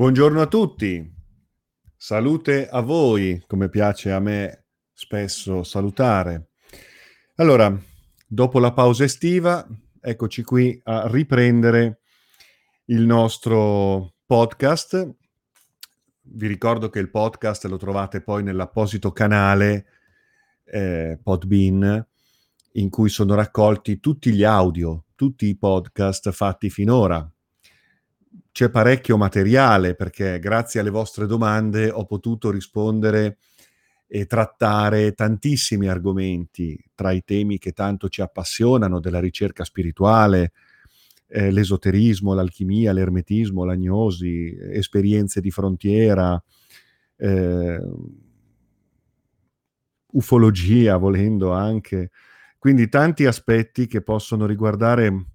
Buongiorno a tutti, salute a voi, come piace a me spesso salutare. Allora, dopo la pausa estiva, eccoci qui a riprendere il nostro podcast. Vi ricordo che il podcast lo trovate poi nell'apposito canale eh, Podbean, in cui sono raccolti tutti gli audio, tutti i podcast fatti finora c'è parecchio materiale perché grazie alle vostre domande ho potuto rispondere e trattare tantissimi argomenti tra i temi che tanto ci appassionano della ricerca spirituale, eh, l'esoterismo, l'alchimia, l'ermetismo, l'agnosi, esperienze di frontiera, eh, ufologia volendo anche. Quindi tanti aspetti che possono riguardare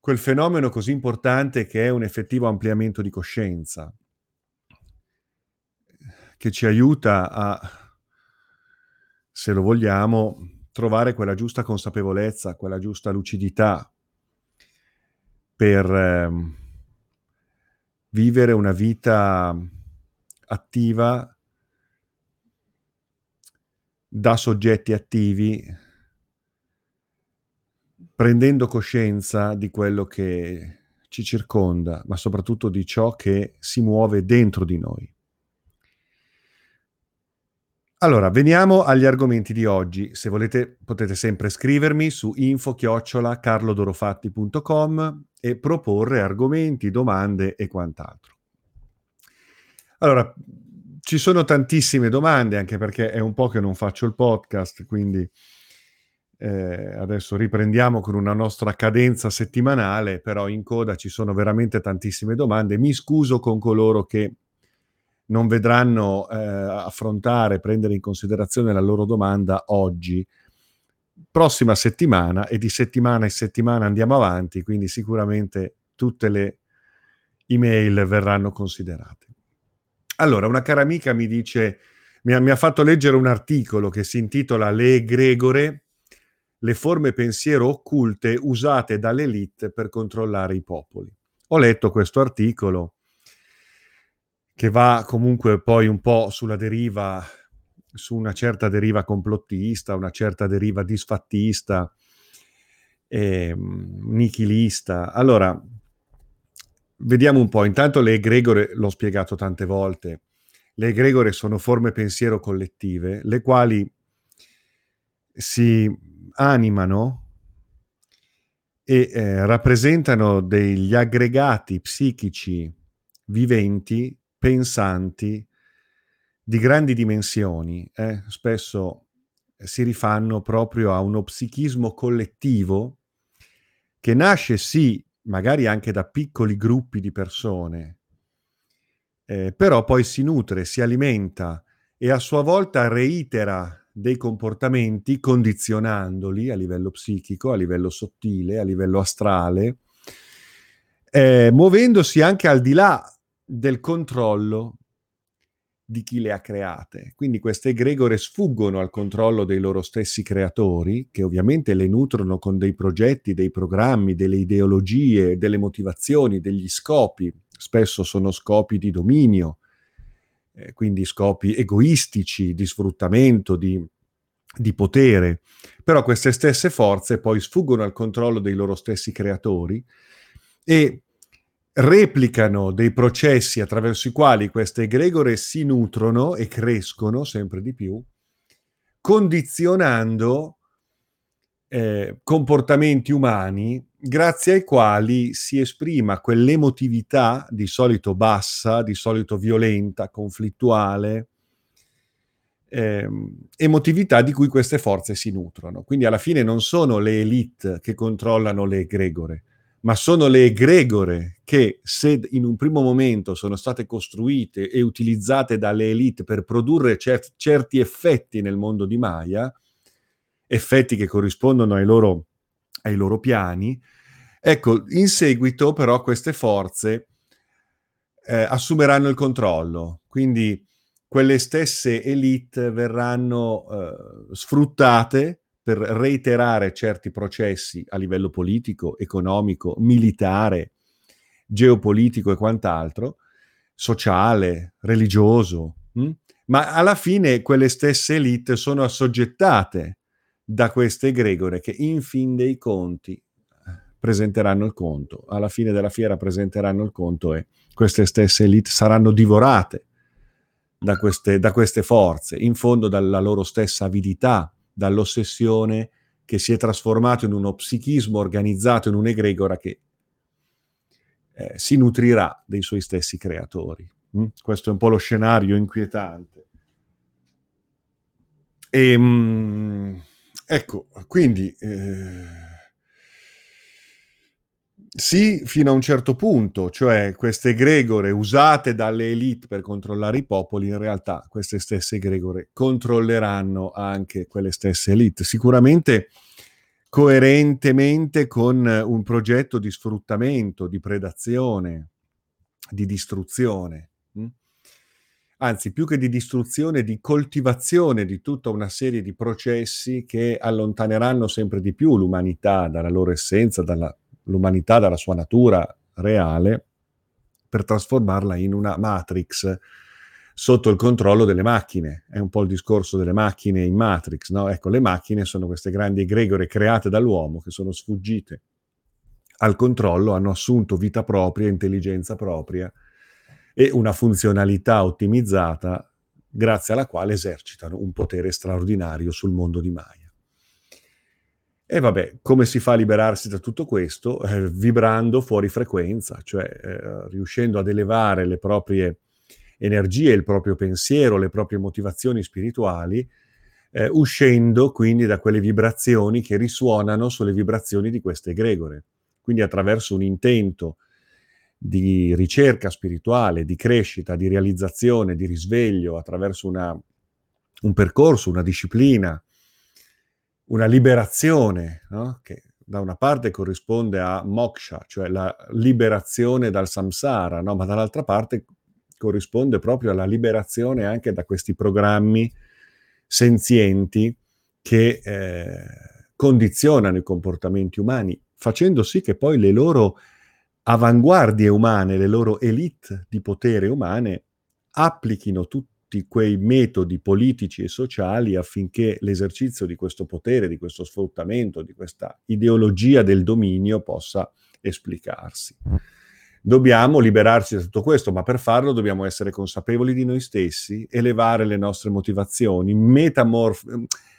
quel fenomeno così importante che è un effettivo ampliamento di coscienza, che ci aiuta a, se lo vogliamo, trovare quella giusta consapevolezza, quella giusta lucidità per eh, vivere una vita attiva da soggetti attivi prendendo coscienza di quello che ci circonda, ma soprattutto di ciò che si muove dentro di noi. Allora, veniamo agli argomenti di oggi. Se volete potete sempre scrivermi su info-carlodorofatti.com e proporre argomenti, domande e quant'altro. Allora, ci sono tantissime domande, anche perché è un po' che non faccio il podcast, quindi eh, adesso riprendiamo con una nostra cadenza settimanale, però in coda ci sono veramente tantissime domande. Mi scuso con coloro che non vedranno eh, affrontare, prendere in considerazione la loro domanda oggi. Prossima settimana e di settimana in settimana andiamo avanti, quindi sicuramente tutte le email verranno considerate. Allora, una cara amica mi dice, mi ha, mi ha fatto leggere un articolo che si intitola Le egregore le forme pensiero occulte usate dall'elite per controllare i popoli. Ho letto questo articolo che va comunque poi un po' sulla deriva, su una certa deriva complottista, una certa deriva disfattista, eh, nichilista. Allora, vediamo un po'. Intanto le egregore, l'ho spiegato tante volte, le egregore sono forme pensiero collettive, le quali si animano e eh, rappresentano degli aggregati psichici viventi, pensanti, di grandi dimensioni. Eh? Spesso si rifanno proprio a uno psichismo collettivo che nasce sì, magari anche da piccoli gruppi di persone, eh, però poi si nutre, si alimenta e a sua volta reitera dei comportamenti condizionandoli a livello psichico, a livello sottile, a livello astrale, eh, muovendosi anche al di là del controllo di chi le ha create. Quindi queste egregore sfuggono al controllo dei loro stessi creatori, che ovviamente le nutrono con dei progetti, dei programmi, delle ideologie, delle motivazioni, degli scopi. Spesso sono scopi di dominio, eh, quindi scopi egoistici, di sfruttamento, di, di potere. Però queste stesse forze poi sfuggono al controllo dei loro stessi creatori e replicano dei processi attraverso i quali queste egregore si nutrono e crescono sempre di più, condizionando eh, comportamenti umani grazie ai quali si esprima quell'emotività di solito bassa, di solito violenta, conflittuale, eh, emotività di cui queste forze si nutrono. Quindi alla fine non sono le elite che controllano le egregore, ma sono le egregore che se in un primo momento sono state costruite e utilizzate dalle elite per produrre cer- certi effetti nel mondo di Maya, effetti che corrispondono ai loro ai loro piani. Ecco, in seguito però queste forze eh, assumeranno il controllo, quindi quelle stesse elite verranno eh, sfruttate per reiterare certi processi a livello politico, economico, militare, geopolitico e quant'altro, sociale, religioso, mh? Hm? ma alla fine quelle stesse elite sono assoggettate da queste egregore che in fin dei conti eh, presenteranno il conto, alla fine della fiera presenteranno il conto e queste stesse elite saranno divorate da queste, da queste forze, in fondo dalla loro stessa avidità, dall'ossessione che si è trasformato in uno psichismo organizzato in un'egregora che eh, si nutrirà dei suoi stessi creatori. Mm? Questo è un po' lo scenario inquietante. E, mm, ecco, quindi eh, sì, fino a un certo punto, cioè queste egregore usate dalle elite per controllare i popoli, in realtà queste stesse egregore controlleranno anche quelle stesse elite. Sicuramente coerentemente con un progetto di sfruttamento, di predazione, di distruzione. Anzi, più che di distruzione, di coltivazione di tutta una serie di processi che allontaneranno sempre di più l'umanità dalla loro essenza, dall'umanità dalla sua natura reale, per trasformarla in una matrix sotto il controllo delle macchine. È un po' il discorso delle macchine in Matrix, no? Ecco, le macchine sono queste grandi egregore create dall'uomo che sono sfuggite al controllo, hanno assunto vita propria, intelligenza propria e una funzionalità ottimizzata grazie alla quale esercitano un potere straordinario sul mondo di Maya. E vabbè, come si fa a liberarsi da tutto questo? Eh, vibrando fuori frequenza, cioè eh, riuscendo ad elevare le proprie energie, il proprio pensiero, le proprie motivazioni spirituali, eh, uscendo quindi da quelle vibrazioni che risuonano sulle vibrazioni di queste egregore. Quindi attraverso un intento di ricerca spirituale, di crescita, di realizzazione, di risveglio, attraverso una, un percorso, una disciplina, una liberazione, no? che da una parte corrisponde a moksha, cioè la liberazione dal samsara, no? ma dall'altra parte corrisponde proprio alla liberazione anche da questi programmi senzienti che eh, condizionano i comportamenti umani, facendo sì che poi le loro avanguardie umane, le loro elite di potere umane applichino tutti quei metodi politici e sociali affinché l'esercizio di questo potere, di questo sfruttamento, di questa ideologia del dominio possa esplicarsi. Dobbiamo liberarci da tutto questo, ma per farlo dobbiamo essere consapevoli di noi stessi, elevare le nostre motivazioni, metamorf-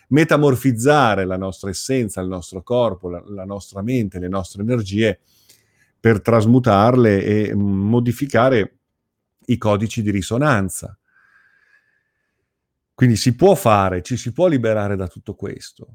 metamorfizzare la nostra essenza, il nostro corpo, la, la nostra mente, le nostre energie per trasmutarle e modificare i codici di risonanza. Quindi si può fare, ci si può liberare da tutto questo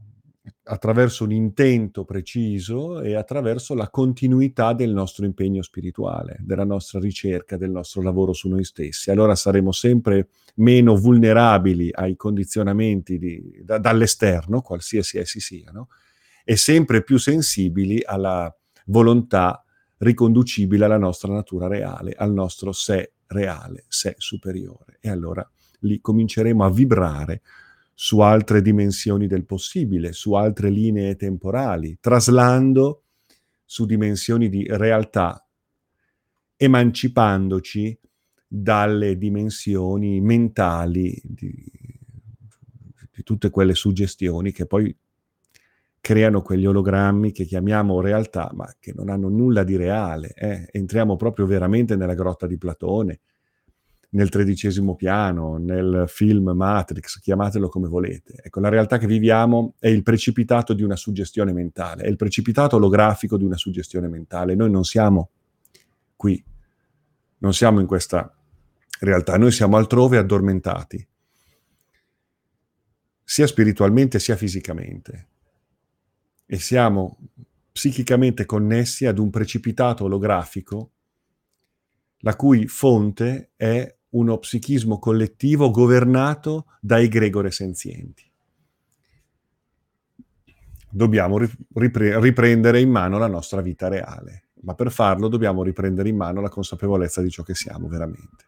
attraverso un intento preciso e attraverso la continuità del nostro impegno spirituale, della nostra ricerca, del nostro lavoro su noi stessi. Allora saremo sempre meno vulnerabili ai condizionamenti di, da, dall'esterno, qualsiasi essi siano, e sempre più sensibili alla volontà riconducibile alla nostra natura reale, al nostro sé reale, sé superiore. E allora lì cominceremo a vibrare su altre dimensioni del possibile, su altre linee temporali, traslando su dimensioni di realtà, emancipandoci dalle dimensioni mentali di, di tutte quelle suggestioni che poi creano quegli ologrammi che chiamiamo realtà, ma che non hanno nulla di reale. Eh? Entriamo proprio veramente nella grotta di Platone, nel tredicesimo piano, nel film Matrix, chiamatelo come volete. Ecco, la realtà che viviamo è il precipitato di una suggestione mentale, è il precipitato olografico di una suggestione mentale. Noi non siamo qui, non siamo in questa realtà, noi siamo altrove addormentati, sia spiritualmente sia fisicamente. E siamo psichicamente connessi ad un precipitato olografico la cui fonte è uno psichismo collettivo governato da egregore senzienti. Dobbiamo ripre- riprendere in mano la nostra vita reale, ma per farlo dobbiamo riprendere in mano la consapevolezza di ciò che siamo veramente.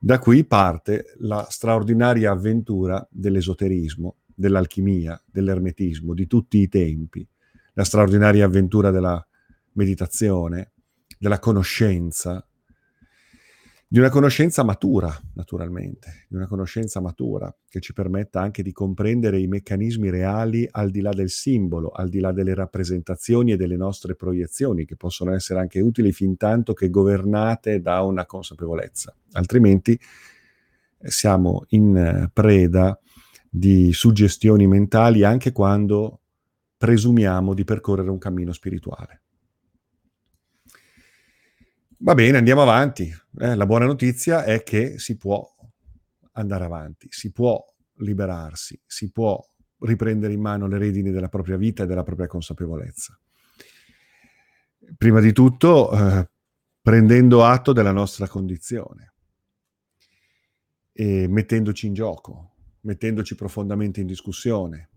Da qui parte la straordinaria avventura dell'esoterismo, dell'alchimia, dell'ermetismo, di tutti i tempi, la straordinaria avventura della meditazione, della conoscenza, di una conoscenza matura, naturalmente, di una conoscenza matura che ci permetta anche di comprendere i meccanismi reali al di là del simbolo, al di là delle rappresentazioni e delle nostre proiezioni, che possono essere anche utili fin tanto che governate da una consapevolezza. Altrimenti eh, siamo in eh, preda di suggestioni mentali anche quando presumiamo di percorrere un cammino spirituale. Va bene, andiamo avanti. Eh, la buona notizia è che si può andare avanti, si può liberarsi, si può riprendere in mano le redini della propria vita e della propria consapevolezza. Prima di tutto, eh, prendendo atto della nostra condizione e mettendoci in gioco, mettendoci profondamente in discussione,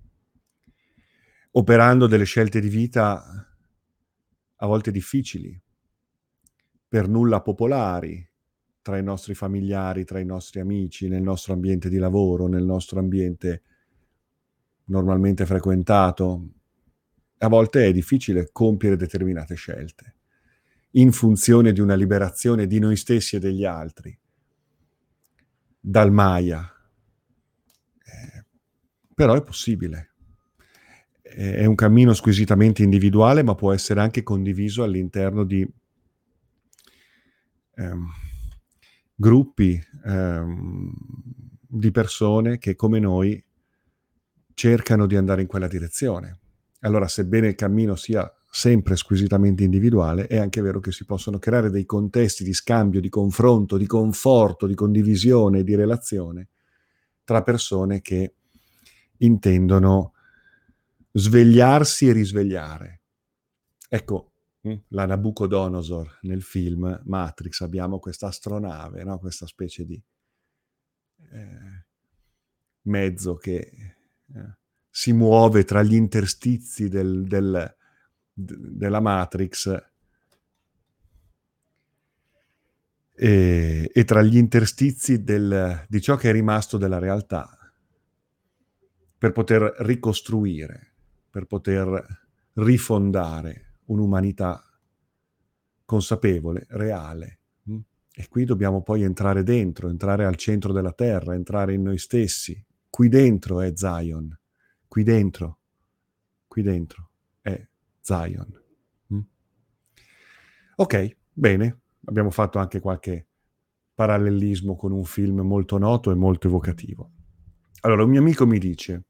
operando delle scelte di vita a volte difficili, per nulla popolari tra i nostri familiari, tra i nostri amici, nel nostro ambiente di lavoro, nel nostro ambiente normalmente frequentato. A volte è difficile compiere determinate scelte in funzione di una liberazione di noi stessi e degli altri, dal Maya. Però è possibile. È un cammino squisitamente individuale, ma può essere anche condiviso all'interno di ehm, gruppi ehm, di persone che come noi cercano di andare in quella direzione. Allora, sebbene il cammino sia sempre squisitamente individuale, è anche vero che si possono creare dei contesti di scambio, di confronto, di conforto, di condivisione, di relazione tra persone che intendono svegliarsi e risvegliare. Ecco, la Nabucodonosor nel film Matrix, abbiamo questa astronave, no? questa specie di eh, mezzo che eh, si muove tra gli interstizi del, del, d- della Matrix e, e, tra gli interstizi del, di ciò che è rimasto della realtà per poter ricostruire, per poter rifondare un'umanità consapevole, reale. Mm? E qui dobbiamo poi entrare dentro, entrare al centro della terra, entrare in noi stessi. Qui dentro è Zion, qui dentro, qui dentro è Zion. Mm? Ok, bene, abbiamo fatto anche qualche parallelismo con un film molto noto e molto evocativo. Allora, un mio amico mi dice,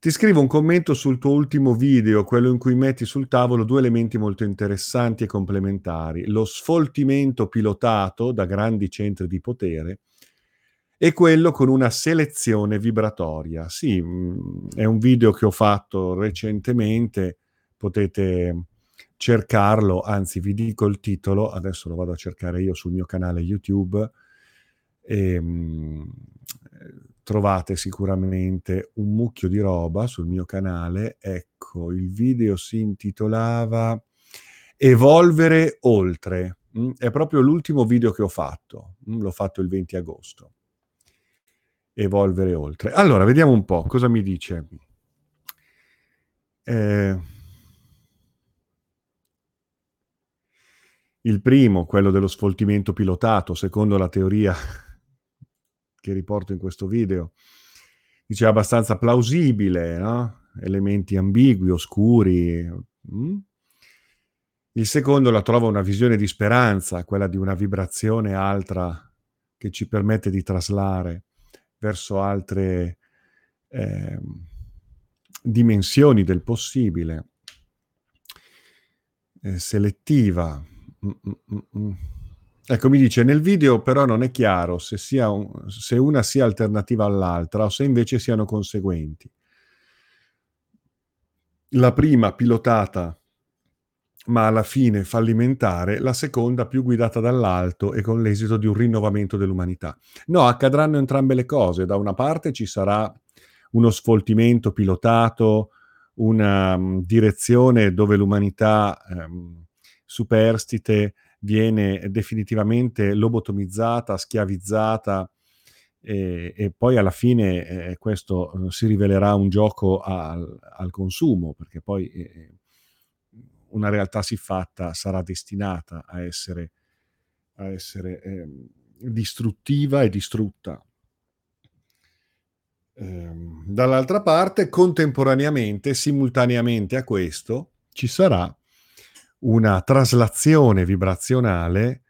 ti scrivo un commento sul tuo ultimo video, quello in cui metti sul tavolo due elementi molto interessanti e complementari, lo sfoltimento pilotato da grandi centri di potere e quello con una selezione vibratoria. Sì, mm, è un video che ho fatto recentemente, potete cercarlo, anzi vi dico il titolo, adesso lo vado a cercare io sul mio canale YouTube. E, ehm, trovate sicuramente un mucchio di roba sul mio canale. Ecco, il video si intitolava Evolvere oltre. Mm, è proprio l'ultimo video che ho fatto. Mm, l'ho fatto il 20 agosto. Evolvere oltre. Allora, vediamo un po' cosa mi dice. Eh, il primo, quello dello sfoltimento pilotato, secondo la teoria che riporto in questo video, dice abbastanza plausibile, no? elementi ambigui, oscuri. Mm? Il secondo la trova una visione di speranza, quella di una vibrazione altra che ci permette di traslare verso altre eh, dimensioni del possibile, eh, selettiva. Mm, mm, mm, mm. Ecco, mi dice, nel video però non è chiaro se, sia un, se una sia alternativa all'altra o se invece siano conseguenti. La prima pilotata ma alla fine fallimentare, la seconda più guidata dall'alto e con l'esito di un rinnovamento dell'umanità. No, accadranno entrambe le cose. Da una parte ci sarà uno sfoltimento pilotato, una um, direzione dove l'umanità um, superstite viene definitivamente lobotomizzata, schiavizzata e, e poi alla fine eh, questo eh, si rivelerà un gioco al, al consumo, perché poi eh, una realtà siffatta sarà destinata a essere a essere eh, distruttiva e distrutta. Ehm, dall'altra parte, contemporaneamente, simultaneamente a questo, ci sarà una traslazione vibrazionale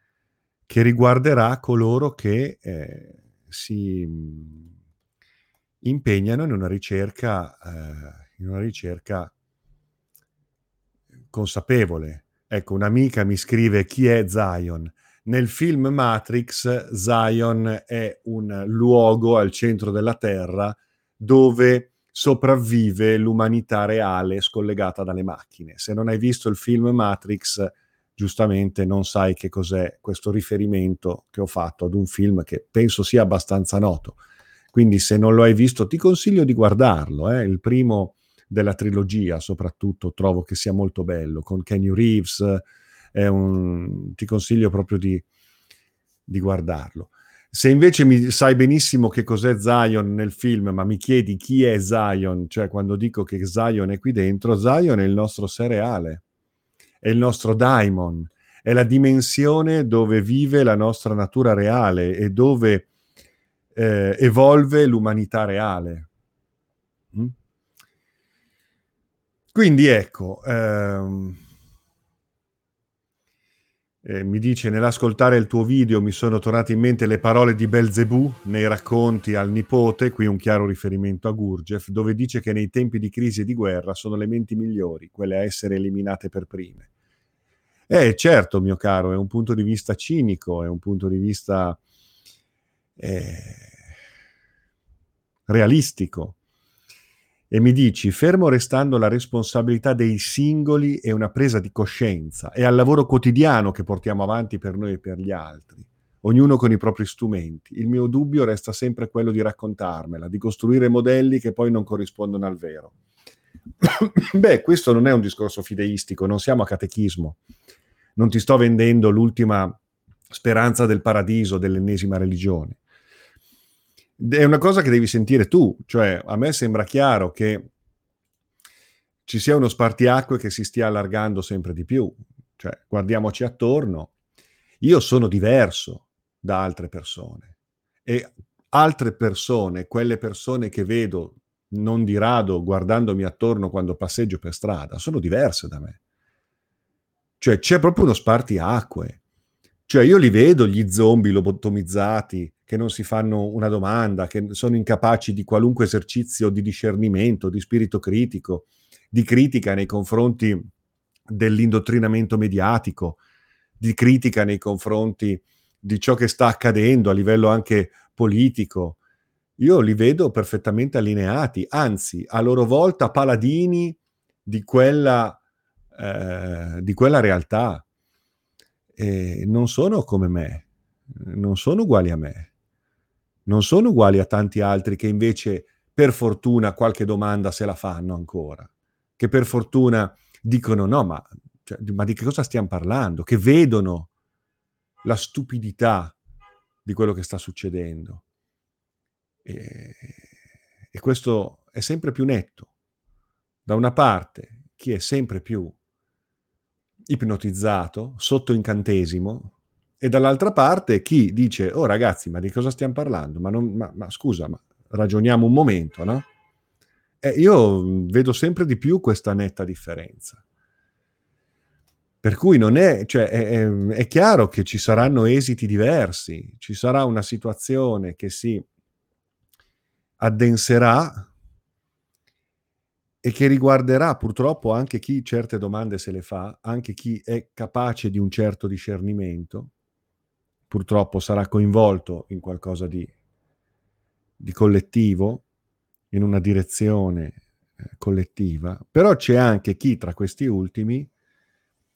che riguarderà coloro che eh, si mm, impegnano in una ricerca, eh, in una ricerca consapevole. Ecco, un'amica mi scrive chi è Zion. Nel film Matrix, Zion è un luogo al centro della Terra dove sopravvive l'umanità reale scollegata dalle macchine. Se non hai visto il film Matrix, giustamente non sai che cos'è questo riferimento che ho fatto ad un film che penso sia abbastanza noto. Quindi se non lo hai visto ti consiglio di guardarlo, eh? il primo della trilogia soprattutto trovo che sia molto bello, con Kenny Reeves, un... ti consiglio proprio di, di guardarlo. Se invece mi sai benissimo che cos'è Zion nel film, ma mi chiedi chi è Zion, cioè quando dico che Zion è qui dentro, Zion è il nostro sé reale, è il nostro daimon, è la dimensione dove vive la nostra natura reale e dove eh, evolve l'umanità reale. Mm? Quindi ecco, ehm, eh, mi dice nell'ascoltare il tuo video mi sono tornate in mente le parole di Belzebù nei racconti al nipote, qui un chiaro riferimento a Gurdjieff, dove dice che nei tempi di crisi e di guerra sono le menti migliori, quelle a essere eliminate per prime. Eh certo, mio caro, è un punto di vista cinico, è un punto di vista eh, realistico e mi dici, fermo restando la responsabilità dei singoli e una presa di coscienza, è al lavoro quotidiano che portiamo avanti per noi e per gli altri, ognuno con i propri strumenti. Il mio dubbio resta sempre quello di raccontarmela, di costruire modelli che poi non corrispondono al vero. Beh, questo non è un discorso fideistico, non siamo a catechismo. Non ti sto vendendo l'ultima speranza del paradiso dell'ennesima religione è una cosa che devi sentire tu, cioè a me sembra chiaro che ci sia uno spartiacque che si stia allargando sempre di più, cioè guardiamoci attorno, io sono diverso da altre persone e altre persone, quelle persone che vedo non di rado guardandomi attorno quando passeggio per strada, sono diverse da me. Cioè c'è proprio uno spartiacque. Cioè io li vedo gli zombie lobotomizzati che non si fanno una domanda, che sono incapaci di qualunque esercizio di discernimento, di spirito critico, di critica nei confronti dell'indottrinamento mediatico, di critica nei confronti di ciò che sta accadendo a livello anche politico. Io li vedo perfettamente allineati, anzi, a loro volta paladini di quella, eh, di quella realtà. E non sono come me, non sono uguali a me non sono uguali a tanti altri che invece per fortuna qualche domanda se la fanno ancora, che per fortuna dicono no, ma, cioè, ma di che cosa stiamo parlando? Che vedono la stupidità di quello che sta succedendo. E, e questo è sempre più netto. Da una parte, chi è sempre più ipnotizzato, sotto incantesimo, e dall'altra parte chi dice, oh ragazzi, ma di cosa stiamo parlando? Ma, non, ma, ma scusa, ma ragioniamo un momento, no? E io vedo sempre di più questa netta differenza. Per cui non è, cioè, è, è, è chiaro che ci saranno esiti diversi, ci sarà una situazione che si addenserà e che riguarderà purtroppo anche chi certe domande se le fa, anche chi è capace di un certo discernimento, purtroppo sarà coinvolto in qualcosa di, di collettivo, in una direzione eh, collettiva, però c'è anche chi tra questi ultimi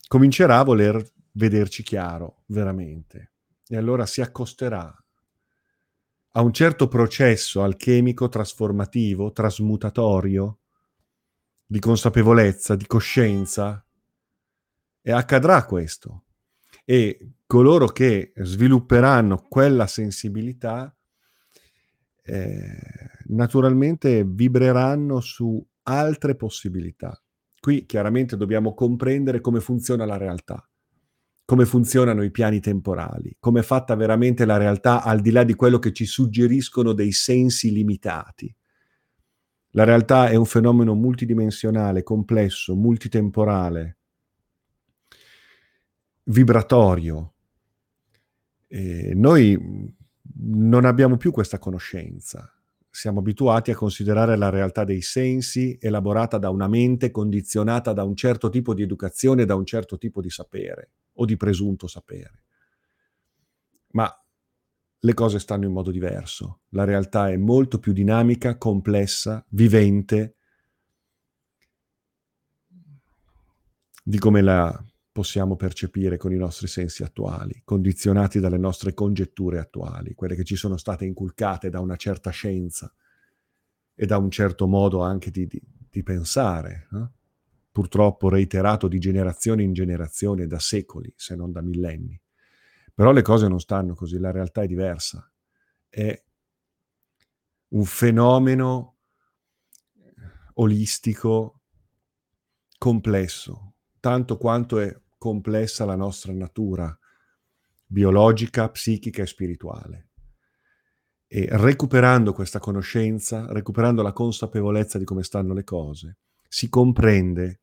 comincerà a voler vederci chiaro veramente e allora si accosterà a un certo processo alchemico trasformativo, trasmutatorio, di consapevolezza, di coscienza, e accadrà questo. E coloro che svilupperanno quella sensibilità eh, naturalmente vibreranno su altre possibilità. Qui chiaramente dobbiamo comprendere come funziona la realtà, come funzionano i piani temporali, come è fatta veramente la realtà al di là di quello che ci suggeriscono dei sensi limitati. La realtà è un fenomeno multidimensionale, complesso, multitemporale, vibratorio. E noi non abbiamo più questa conoscenza. Siamo abituati a considerare la realtà dei sensi elaborata da una mente condizionata da un certo tipo di educazione, da un certo tipo di sapere o di presunto sapere. Ma le cose stanno in modo diverso. La realtà è molto più dinamica, complessa, vivente di come la possiamo percepire con i nostri sensi attuali, condizionati dalle nostre congetture attuali, quelle che ci sono state inculcate da una certa scienza e da un certo modo anche di, di, di pensare, eh? purtroppo reiterato di generazione in generazione da secoli, se non da millenni. Però le cose non stanno così, la realtà è diversa. È un fenomeno olistico, complesso, tanto quanto è complessa la nostra natura biologica, psichica e spirituale. E recuperando questa conoscenza, recuperando la consapevolezza di come stanno le cose, si comprende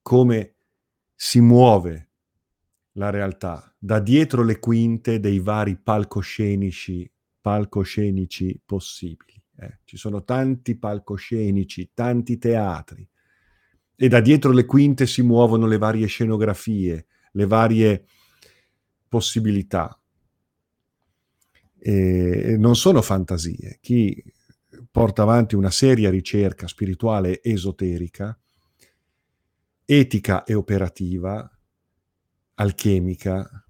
come si muove la realtà da dietro le quinte dei vari palcoscenici, palcoscenici possibili. Eh, ci sono tanti palcoscenici, tanti teatri, e da dietro le quinte si muovono le varie scenografie, le varie possibilità. E non sono fantasie. Chi porta avanti una seria ricerca spirituale esoterica, etica e operativa, alchemica,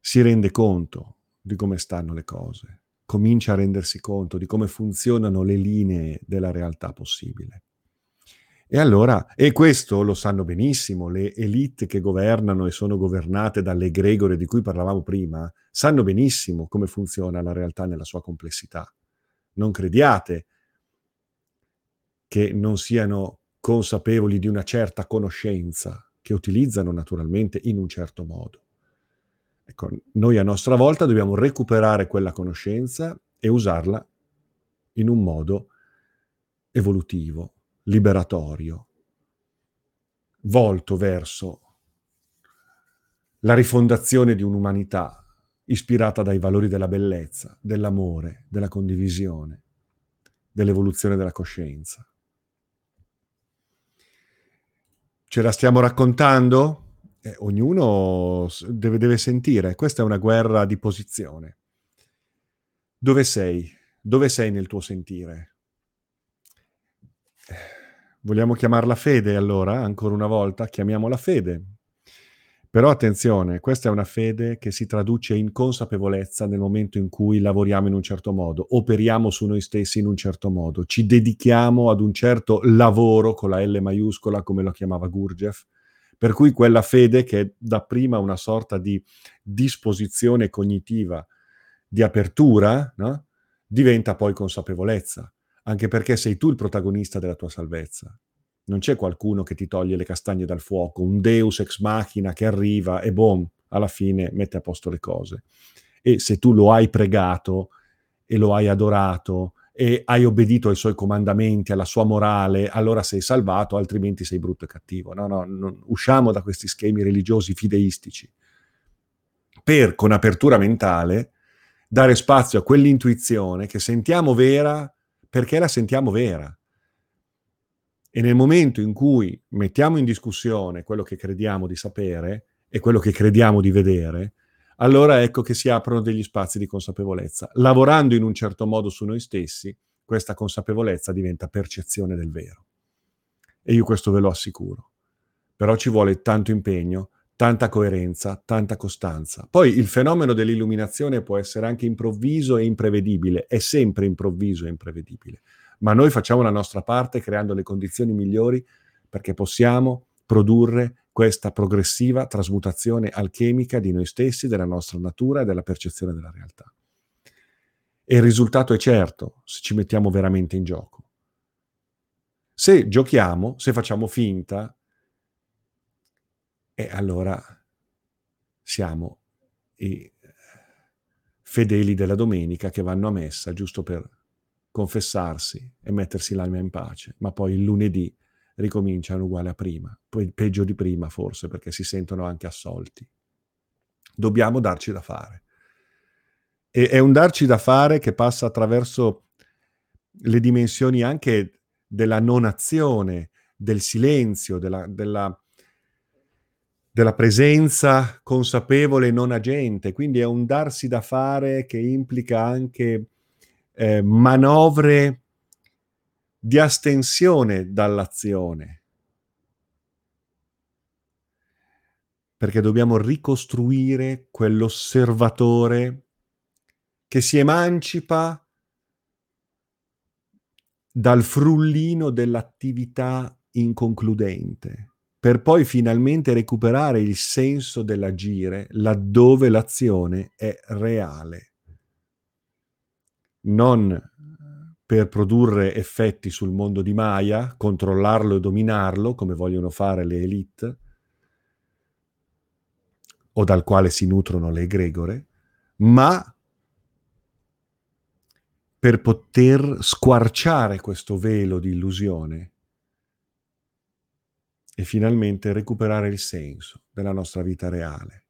si rende conto di come stanno le cose, comincia a rendersi conto di come funzionano le linee della realtà possibile. E allora, e questo lo sanno benissimo, le elite che governano e sono governate dalle egregore di cui parlavamo prima, sanno benissimo come funziona la realtà nella sua complessità. Non crediate che non siano consapevoli di una certa conoscenza che utilizzano naturalmente in un certo modo. Ecco, noi a nostra volta dobbiamo recuperare quella conoscenza e usarla in un modo evolutivo, liberatorio, volto verso la rifondazione di un'umanità ispirata dai valori della bellezza, dell'amore, della condivisione, dell'evoluzione della coscienza. Ce la stiamo raccontando? Eh, ognuno deve, deve sentire, questa è una guerra di posizione. Dove sei? Dove sei nel tuo sentire? Vogliamo chiamarla fede allora, ancora una volta? Chiamiamola fede. Però attenzione, questa è una fede che si traduce in consapevolezza nel momento in cui lavoriamo in un certo modo, operiamo su noi stessi in un certo modo, ci dedichiamo ad un certo lavoro con la L maiuscola, come lo chiamava Gurdjieff, per cui quella fede che è dapprima una sorta di disposizione cognitiva, di apertura, no? diventa poi consapevolezza anche perché sei tu il protagonista della tua salvezza. Non c'è qualcuno che ti toglie le castagne dal fuoco, un deus ex machina che arriva e boom, alla fine mette a posto le cose. E se tu lo hai pregato e lo hai adorato e hai obbedito ai suoi comandamenti, alla sua morale, allora sei salvato, altrimenti sei brutto e cattivo. No, no, non, usciamo da questi schemi religiosi fideistici. Per, con apertura mentale, dare spazio a quell'intuizione che sentiamo vera perché la sentiamo vera. E nel momento in cui mettiamo in discussione quello che crediamo di sapere e quello che crediamo di vedere, allora ecco che si aprono degli spazi di consapevolezza. Lavorando in un certo modo su noi stessi, questa consapevolezza diventa percezione del vero. E io questo ve lo assicuro. Però ci vuole tanto impegno, tanta coerenza, tanta costanza. Poi il fenomeno dell'illuminazione può essere anche improvviso e imprevedibile, è sempre improvviso e imprevedibile, ma noi facciamo la nostra parte creando le condizioni migliori perché possiamo produrre questa progressiva trasmutazione alchemica di noi stessi, della nostra natura e della percezione della realtà. E il risultato è certo se ci mettiamo veramente in gioco. Se giochiamo, se facciamo finta, e allora siamo i fedeli della domenica che vanno a messa giusto per confessarsi e mettersi l'anima in pace, ma poi il lunedì ricominciano uguale a prima, poi peggio di prima forse perché si sentono anche assolti. Dobbiamo darci da fare. E è un darci da fare che passa attraverso le dimensioni anche della non azione, del silenzio, della, della, della presenza consapevole non agente. Quindi è un darsi da fare che implica anche eh, manovre di astensione dall'azione. Perché dobbiamo ricostruire quell'osservatore che si emancipa dal frullino dell'attività inconcludente, per poi finalmente recuperare il senso dell'agire laddove l'azione è reale. Non per produrre effetti sul mondo di Maya, controllarlo e dominarlo, come vogliono fare le elite, o dal quale si nutrono le egregore, ma per poter squarciare questo velo di illusione e finalmente recuperare il senso della nostra vita reale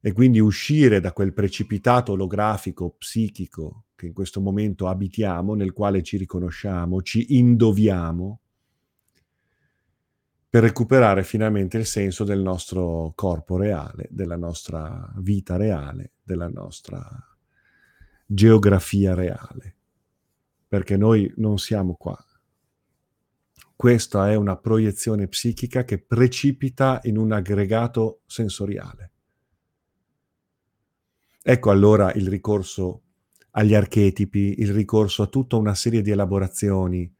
e quindi uscire da quel precipitato olografico psichico che in questo momento abitiamo, nel quale ci riconosciamo, ci indoviamo, per recuperare finalmente il senso del nostro corpo reale, della nostra vita reale, della nostra geografia reale. Perché noi non siamo qua. Questa è una proiezione psichica che precipita in un aggregato sensoriale. Ecco allora il ricorso agli archetipi, il ricorso a tutta una serie di elaborazioni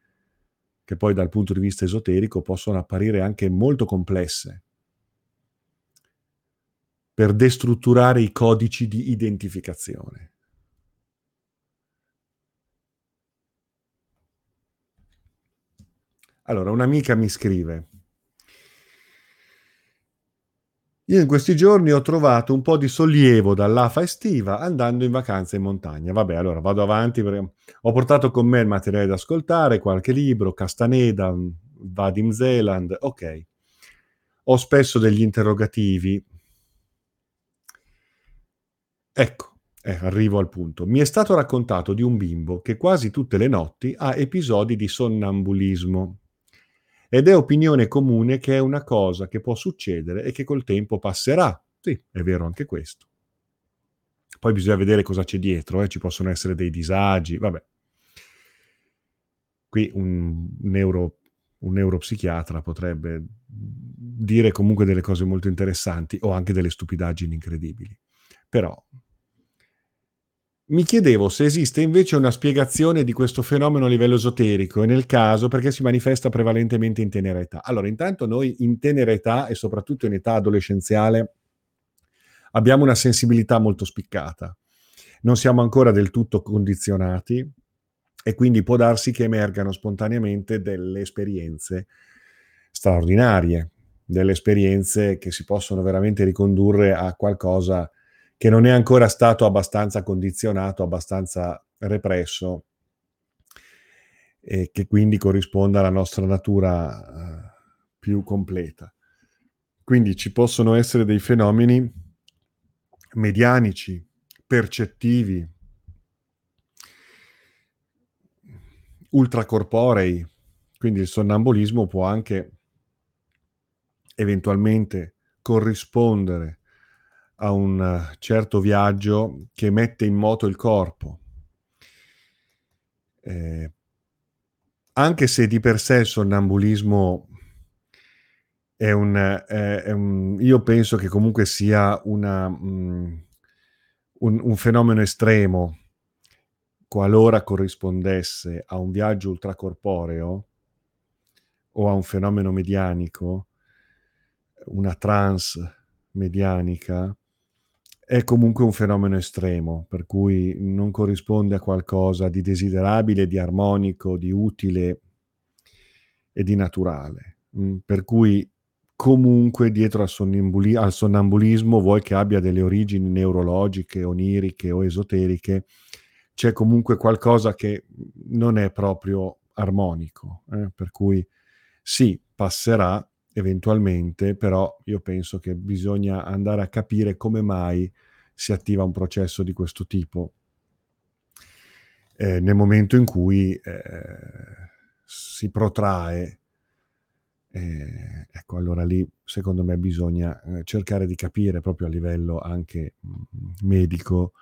che poi dal punto di vista esoterico possono apparire anche molto complesse, per destrutturare i codici di identificazione. Allora, un'amica mi scrive, Io in questi giorni ho trovato un po' di sollievo dall'afa estiva andando in vacanza in montagna. Vabbè, allora vado avanti ho portato con me il materiale da ascoltare, qualche libro, Castaneda, Vadim Zeland, ok. Ho spesso degli interrogativi. Ecco, eh, arrivo al punto. Mi è stato raccontato di un bimbo che quasi tutte le notti ha episodi di sonnambulismo ed è opinione comune che è una cosa che può succedere e che col tempo passerà. Sì, è vero anche questo. Poi bisogna vedere cosa c'è dietro, eh? ci possono essere dei disagi, vabbè. Qui un, neuro, un neuropsichiatra potrebbe dire comunque delle cose molto interessanti o anche delle stupidaggini incredibili. Però mi chiedevo se esiste invece una spiegazione di questo fenomeno a livello esoterico e nel caso perché si manifesta prevalentemente in tenera età. Allora, intanto noi in tenera età e soprattutto in età adolescenziale abbiamo una sensibilità molto spiccata. Non siamo ancora del tutto condizionati e quindi può darsi che emergano spontaneamente delle esperienze straordinarie, delle esperienze che si possono veramente ricondurre a qualcosa che non è ancora stato abbastanza condizionato, abbastanza represso e che quindi corrisponda alla nostra natura uh, più completa. Quindi ci possono essere dei fenomeni medianici, percettivi, ultracorporei, quindi il sonnambulismo può anche eventualmente corrispondere a un eh, certo viaggio che mette in moto il corpo. Eh, anche se di per sé il sonnambulismo è un, è, è un, io penso che comunque sia una, um, un, un, fenomeno estremo, qualora corrispondesse a un viaggio ultracorporeo o a un fenomeno medianico, una trance medianica, è comunque un fenomeno estremo, per cui non corrisponde a qualcosa di desiderabile, di armonico, di utile e di naturale. Mm, per cui comunque dietro al, sonnambuli- al sonnambulismo, vuoi che abbia delle origini neurologiche, oniriche o esoteriche, c'è comunque qualcosa che non è proprio armonico, eh? per cui sì, passerà eventualmente, però io penso che bisogna andare a capire come mai si attiva un processo di questo tipo eh, nel momento in cui eh, si protrae eh, ecco, allora lì secondo me bisogna eh, cercare di capire proprio a livello anche mh, mm, medico,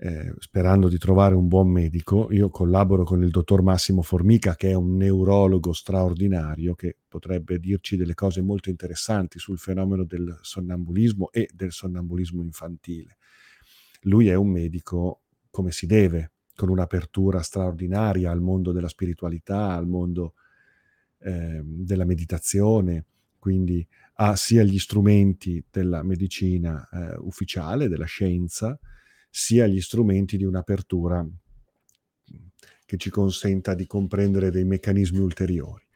eh, sperando di trovare un buon medico. Io collaboro con il dottor Massimo Formica, che è un neurologo straordinario, che potrebbe dirci delle cose molto interessanti sul fenomeno del sonnambulismo e del sonnambulismo infantile. Lui è un medico come si deve, con un'apertura straordinaria al mondo della spiritualità, al mondo eh, della meditazione, quindi ha sia gli strumenti della medicina eh, ufficiale, della scienza, sia gli strumenti di un'apertura che ci consenta di comprendere dei meccanismi ulteriori.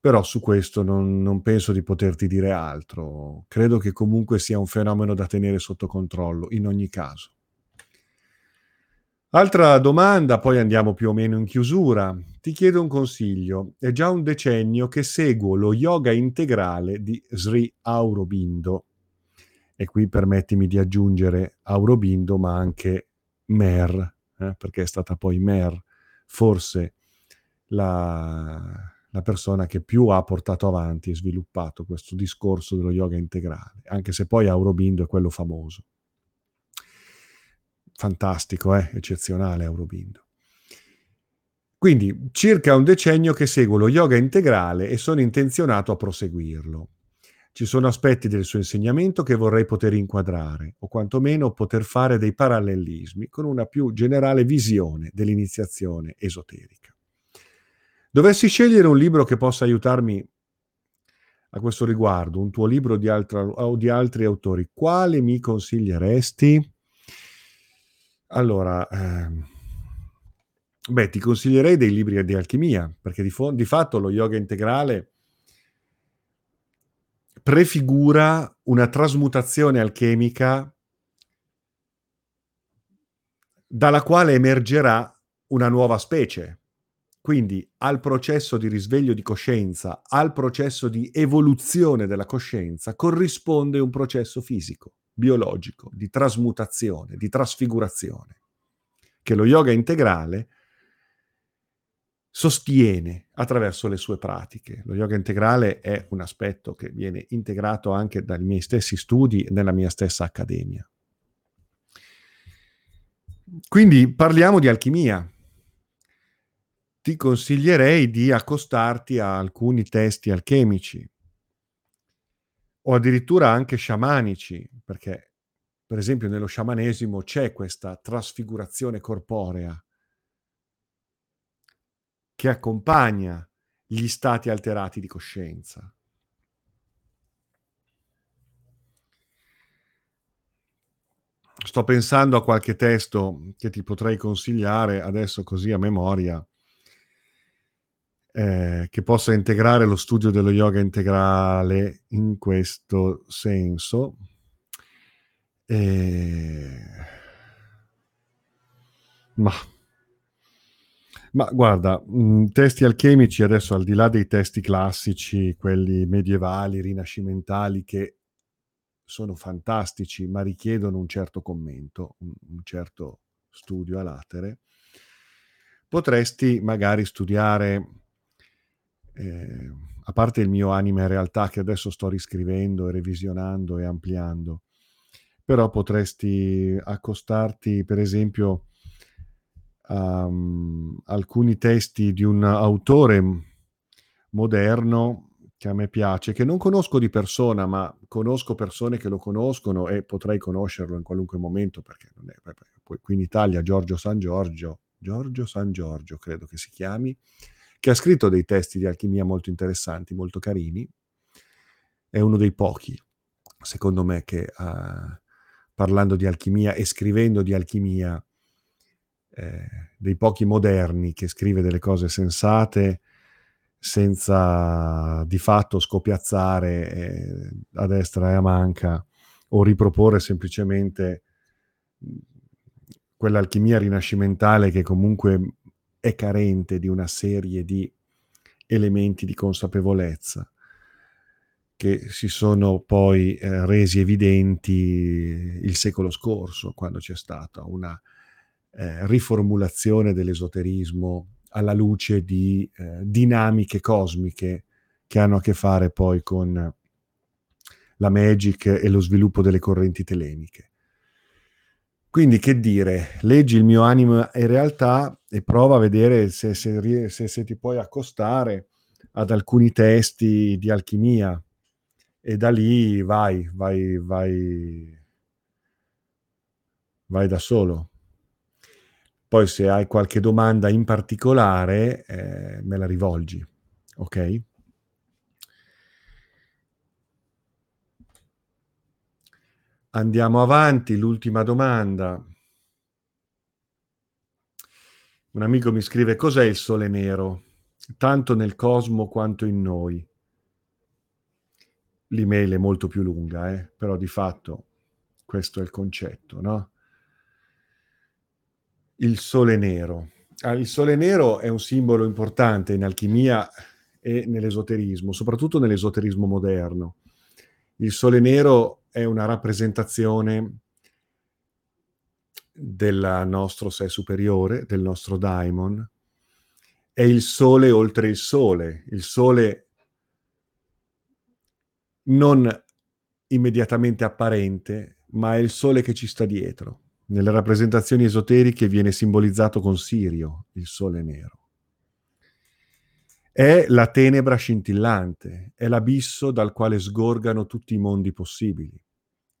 Però su questo non, non, penso di poterti dire altro. Credo che comunque sia un fenomeno da tenere sotto controllo, in ogni caso. Altra domanda, poi andiamo più o meno in chiusura. Ti chiedo un consiglio. È già un decennio che seguo lo yoga integrale di Sri Aurobindo. E qui permettimi di aggiungere Aurobindo, ma anche Mer, eh, perché è stata poi Mer forse la, la persona che più ha portato avanti e sviluppato questo discorso dello yoga integrale, anche se poi Aurobindo è quello famoso fantastico, eh? eccezionale Aurobindo. Quindi circa un decennio che seguo lo yoga integrale e sono intenzionato a proseguirlo. Ci sono aspetti del suo insegnamento che vorrei poter inquadrare, o quantomeno poter fare dei parallelismi con una più generale visione dell'iniziazione esoterica. Dovessi scegliere un libro che possa aiutarmi a questo riguardo, un tuo libro di altra, o di altri autori, quale mi consiglieresti? Allora, ehm, beh, ti consiglierei dei libri di alchimia, perché di, fo- di fatto lo yoga integrale prefigura una trasmutazione alchemica dalla quale emergerà una nuova specie. Quindi al processo di risveglio di coscienza, al processo di evoluzione della coscienza, corrisponde un processo fisico biologico, di trasmutazione, di trasfigurazione, che lo yoga integrale sostiene attraverso le sue pratiche. Lo yoga integrale è un aspetto che viene integrato anche dai miei stessi studi e nella mia stessa accademia. Quindi parliamo di alchimia. Ti consiglierei di accostarti a alcuni testi alchemici, o addirittura anche sciamanici, perché per esempio nello sciamanesimo c'è questa trasfigurazione corporea che accompagna gli stati alterati di coscienza. Sto pensando a qualche testo che ti potrei consigliare adesso così a memoria eh, che possa integrare lo studio dello yoga integrale in questo senso. Eh, ma, ma guarda, mh, testi alchemici adesso al di là dei testi classici, quelli medievali, rinascimentali, che sono fantastici, ma richiedono un certo commento, un, un certo studio a latere, potresti magari studiare eh, a parte il mio anima in realtà che adesso sto riscrivendo e revisionando e ampliando, però potresti accostarti per esempio um, alcuni testi di un autore moderno che a me piace, che non conosco di persona, ma conosco persone che lo conoscono e potrei conoscerlo in qualunque momento, perché non è, qui in Italia Giorgio San Giorgio, Giorgio San Giorgio credo che si chiami, che ha scritto dei testi di alchimia molto interessanti, molto carini. È uno dei pochi, secondo me, che uh, parlando di alchimia e scrivendo di alchimia, eh, dei pochi moderni che scrive delle cose sensate senza di fatto scopiazzare eh, a destra e a manca o riproporre semplicemente quell'alchimia rinascimentale che comunque è carente di una serie di elementi di consapevolezza che si sono poi eh, resi evidenti il secolo scorso, quando c'è stata una eh, riformulazione dell'esoterismo alla luce di eh, dinamiche cosmiche che hanno a che fare poi con la magic e lo sviluppo delle correnti telemiche. Quindi che dire, leggi il mio animo e realtà e prova a vedere se, se, se, se ti puoi accostare ad alcuni testi di alchimia e da lì vai, vai, vai, vai da solo. Poi se hai qualche domanda in particolare, eh, me la rivolgi, ok? Andiamo avanti, l'ultima domanda. Un amico mi scrive cos'è il sole nero, tanto nel cosmo quanto in noi. L'email è molto più lunga, eh? però di fatto questo è il concetto, no? Il sole nero. Ah, il sole nero è un simbolo importante in alchimia e nell'esoterismo, soprattutto nell'esoterismo moderno. Il sole nero è una rappresentazione del nostro sé superiore, del nostro daimon. È il sole oltre il sole, il sole non immediatamente apparente, ma è il sole che ci sta dietro. Nelle rappresentazioni esoteriche viene simbolizzato con Sirio, il sole nero. È la tenebra scintillante, è l'abisso dal quale sgorgano tutti i mondi possibili.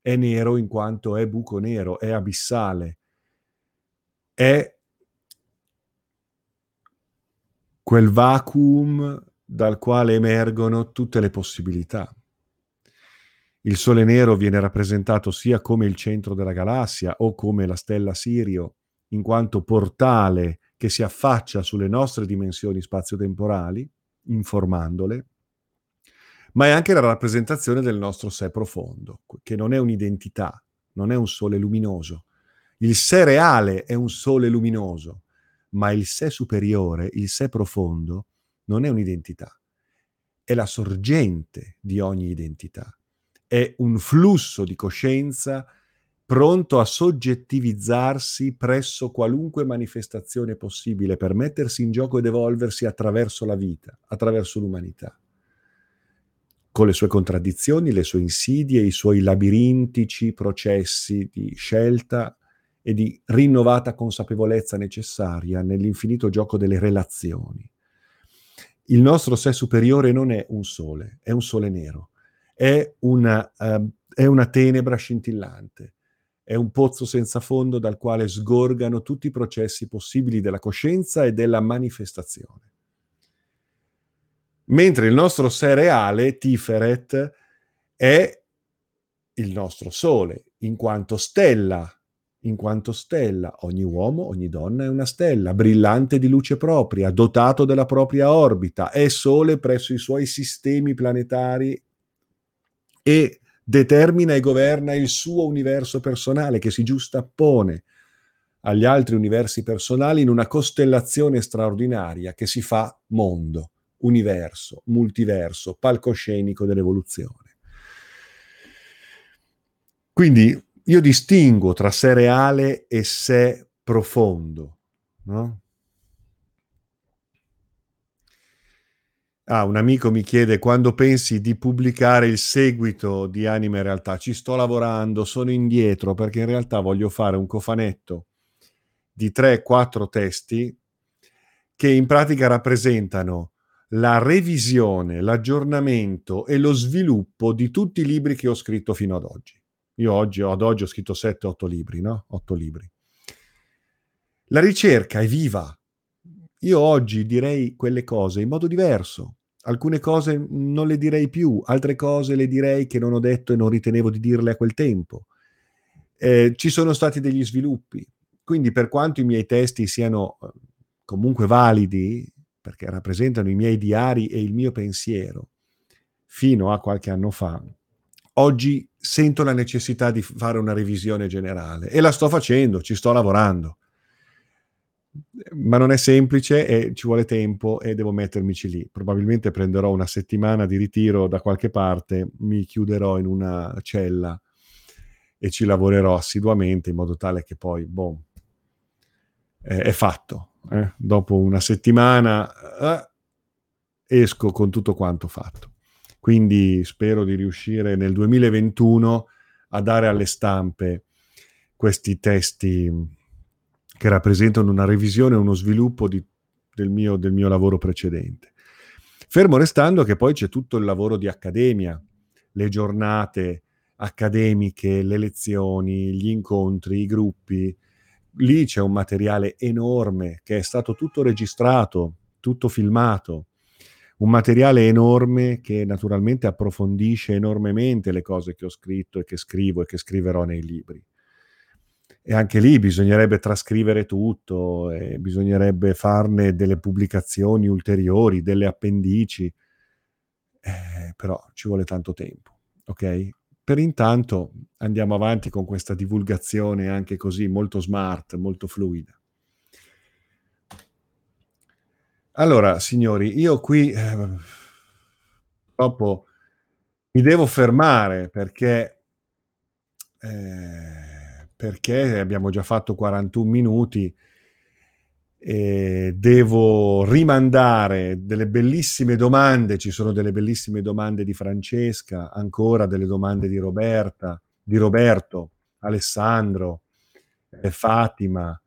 È nero in quanto è buco nero, è abissale, è quel vacuum dal quale emergono tutte le possibilità. Il Sole Nero viene rappresentato sia come il centro della galassia o come la stella Sirio, in quanto portale che si affaccia sulle nostre dimensioni spazio-temporali, informandole, ma è anche la rappresentazione del nostro sé profondo, che non è un'identità, non è un sole luminoso. Il sé reale è un sole luminoso, ma il sé superiore, il sé profondo, non è un'identità, è la sorgente di ogni identità è un flusso di coscienza pronto a soggettivizzarsi presso qualunque manifestazione possibile per mettersi in gioco ed evolversi attraverso la vita, attraverso l'umanità, con le sue contraddizioni, le sue insidie, i suoi labirintici processi di scelta e di rinnovata consapevolezza necessaria nell'infinito gioco delle relazioni. Il nostro sé superiore non è un sole, è un sole nero è una, uh, è una tenebra scintillante, è un pozzo senza fondo dal quale sgorgano tutti i processi possibili della coscienza e della manifestazione. Mentre il nostro sé reale, Tiferet, è il nostro sole, in quanto stella, in quanto stella. Ogni uomo, ogni donna è una stella, brillante di luce propria, dotato della propria orbita, è sole presso i suoi sistemi planetari e determina e governa il suo universo personale che si giustappone agli altri universi personali in una costellazione straordinaria che si fa mondo, universo, multiverso, palcoscenico dell'evoluzione. Quindi io distingo tra sé reale e sé profondo, no? Ah, un amico mi chiede quando pensi di pubblicare il seguito di Anime Realtà. Ci sto lavorando, sono indietro perché in realtà voglio fare un cofanetto di 3-4 testi che in pratica rappresentano la revisione, l'aggiornamento e lo sviluppo di tutti i libri che ho scritto fino ad oggi. Io oggi, ad oggi ho scritto 7-8 libri, no? 8 libri. La ricerca è viva. Io oggi direi quelle cose in modo diverso alcune cose non le direi più, altre cose le direi che non ho detto e non ritenevo di dirle a quel tempo. Eh, ci sono stati degli sviluppi, quindi per quanto i miei testi siano eh, comunque validi, perché rappresentano i miei diari e il mio pensiero, fino a qualche anno fa, oggi sento la necessità di fare una revisione generale e la sto facendo, ci sto lavorando. Ma non è semplice e ci vuole tempo e devo mettermici lì. Probabilmente prenderò una settimana di ritiro da qualche parte, mi chiuderò in una cella e ci lavorerò assiduamente in modo tale che poi, boh, è, è fatto. Eh? Dopo una settimana eh, esco con tutto quanto fatto. Quindi spero di riuscire nel 2021 a dare alle stampe questi testi che rappresentano una revisione e uno sviluppo di, del, mio, del mio lavoro precedente. Fermo restando che poi c'è tutto il lavoro di accademia, le giornate accademiche, le lezioni, gli incontri, i gruppi. Lì c'è un materiale enorme che è stato tutto registrato, tutto filmato, un materiale enorme che naturalmente approfondisce enormemente le cose che ho scritto e che scrivo e che scriverò nei libri. E anche lì bisognerebbe trascrivere tutto, bisognerebbe farne delle pubblicazioni ulteriori, delle appendici, eh, però ci vuole tanto tempo, ok? Per intanto andiamo avanti con questa divulgazione anche così molto smart, molto fluida. Allora, signori, io qui eh, purtroppo mi devo fermare perché, eh, perché abbiamo già fatto 41 minuti e devo rimandare delle bellissime domande, ci sono delle bellissime domande di Francesca, ancora delle domande di Roberta, di Roberto, Alessandro, eh, Fatima.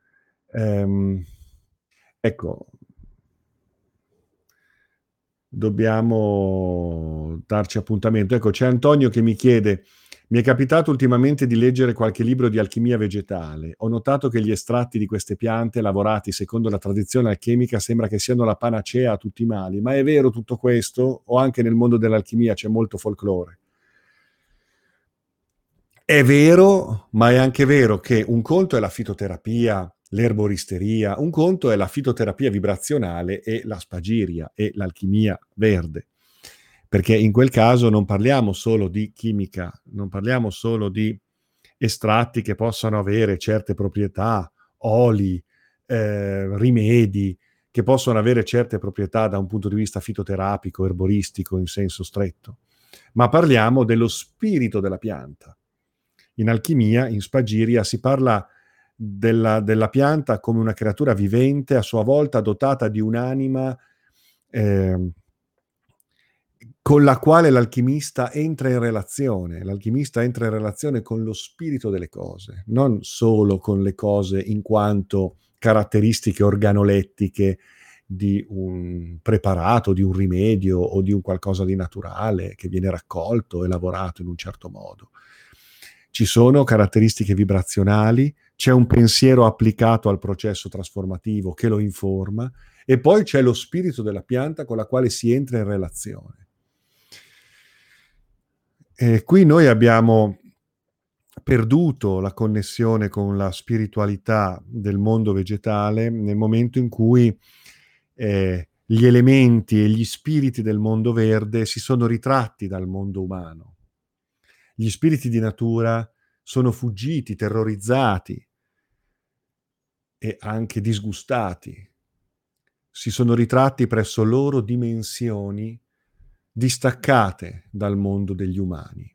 Ehm, ecco, dobbiamo darci appuntamento. Ecco, c'è Antonio che mi chiede, mi è capitato ultimamente di leggere qualche libro di alchimia vegetale. Ho notato che gli estratti di queste piante, lavorati secondo la tradizione alchemica, sembra che siano la panacea a tutti i mali. Ma è vero tutto questo? O anche nel mondo dell'alchimia c'è molto folklore? È vero, ma è anche vero che un conto è la fitoterapia l'erboristeria, un conto è la fitoterapia vibrazionale e la spagiria e l'alchimia verde. Perché in quel caso non parliamo solo di chimica, non parliamo solo di estratti che possano avere certe proprietà, oli, eh, rimedi, che possono avere certe proprietà da un punto di vista fitoterapico, erboristico in senso stretto, ma parliamo dello spirito della pianta. In alchimia, in spagiria, si parla della, della, pianta come una creatura vivente, a sua volta dotata di un'anima eh, con la quale l'alchimista entra in relazione. L'alchimista entra in relazione con lo spirito delle cose, non solo con le cose in quanto caratteristiche organolettiche di un preparato, di un rimedio o di un qualcosa di naturale che viene raccolto e lavorato in un certo modo. Ci sono caratteristiche vibrazionali, c'è un pensiero applicato al processo trasformativo che lo informa e poi c'è lo spirito della pianta con la quale si entra in relazione. E qui noi abbiamo perduto la connessione con la spiritualità del mondo vegetale nel momento in cui eh, gli elementi e gli spiriti del mondo verde si sono ritratti dal mondo umano. Gli spiriti di natura sono fuggiti, terrorizzati e anche disgustati. Si sono ritratti presso loro dimensioni distaccate dal mondo degli umani.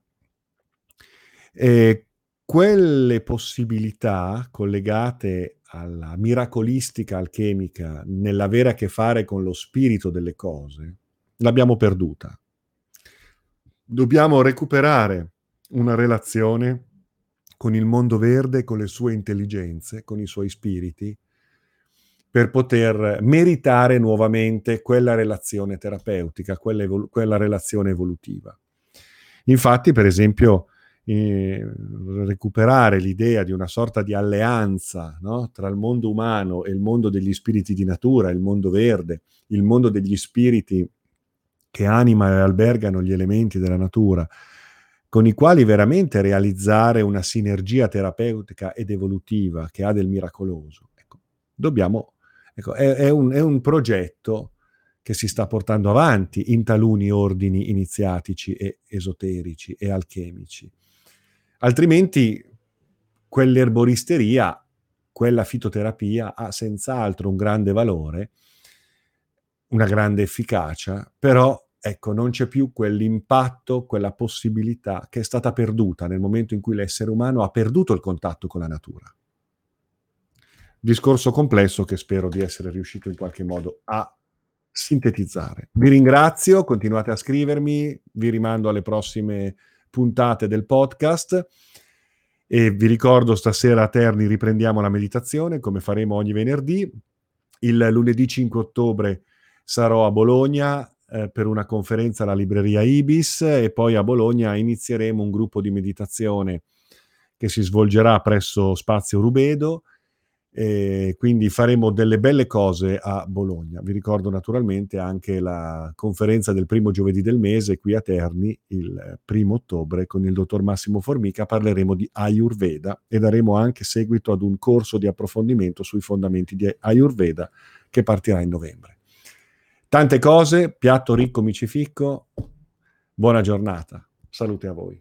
E quelle possibilità collegate alla miracolistica alchemica nell'avere a che fare con lo spirito delle cose, l'abbiamo perduta. Dobbiamo recuperare una relazione con il mondo verde, con le sue intelligenze, con i suoi spiriti, per poter meritare nuovamente quella relazione terapeutica, quella, evol- quella relazione evolutiva. Infatti, per esempio, eh, recuperare l'idea di una sorta di alleanza no? tra il mondo umano e il mondo degli spiriti di natura, il mondo verde, il mondo degli spiriti che anima e albergano gli elementi della natura, con i quali veramente realizzare una sinergia terapeutica ed evolutiva che ha del miracoloso. Ecco, dobbiamo, ecco, è, è, un, è un progetto che si sta portando avanti in taluni ordini iniziatici e esoterici e alchemici. Altrimenti quell'erboristeria, quella fitoterapia ha senz'altro un grande valore, una grande efficacia, però ecco, non c'è più quell'impatto, quella possibilità che è stata perduta nel momento in cui l'essere umano ha perduto il contatto con la natura. Discorso complesso che spero di essere riuscito in qualche modo a sintetizzare. Vi ringrazio, continuate a scrivermi, vi rimando alle prossime puntate del podcast e vi ricordo stasera a Terni riprendiamo la meditazione come faremo ogni venerdì. Il lunedì 5 ottobre sarò a Bologna eh, per una conferenza alla libreria Ibis e poi a Bologna inizieremo un gruppo di meditazione che si svolgerà presso Spazio Rubedo e quindi faremo delle belle cose a Bologna. Vi ricordo naturalmente anche la conferenza del primo giovedì del mese qui a Terni, il primo ottobre, con il dottor Massimo Formica. Parleremo di Ayurveda e daremo anche seguito ad un corso di approfondimento sui fondamenti di Ayurveda che partirà in novembre. Tante cose, piatto ricco, micificco. Buona giornata. Salute a voi.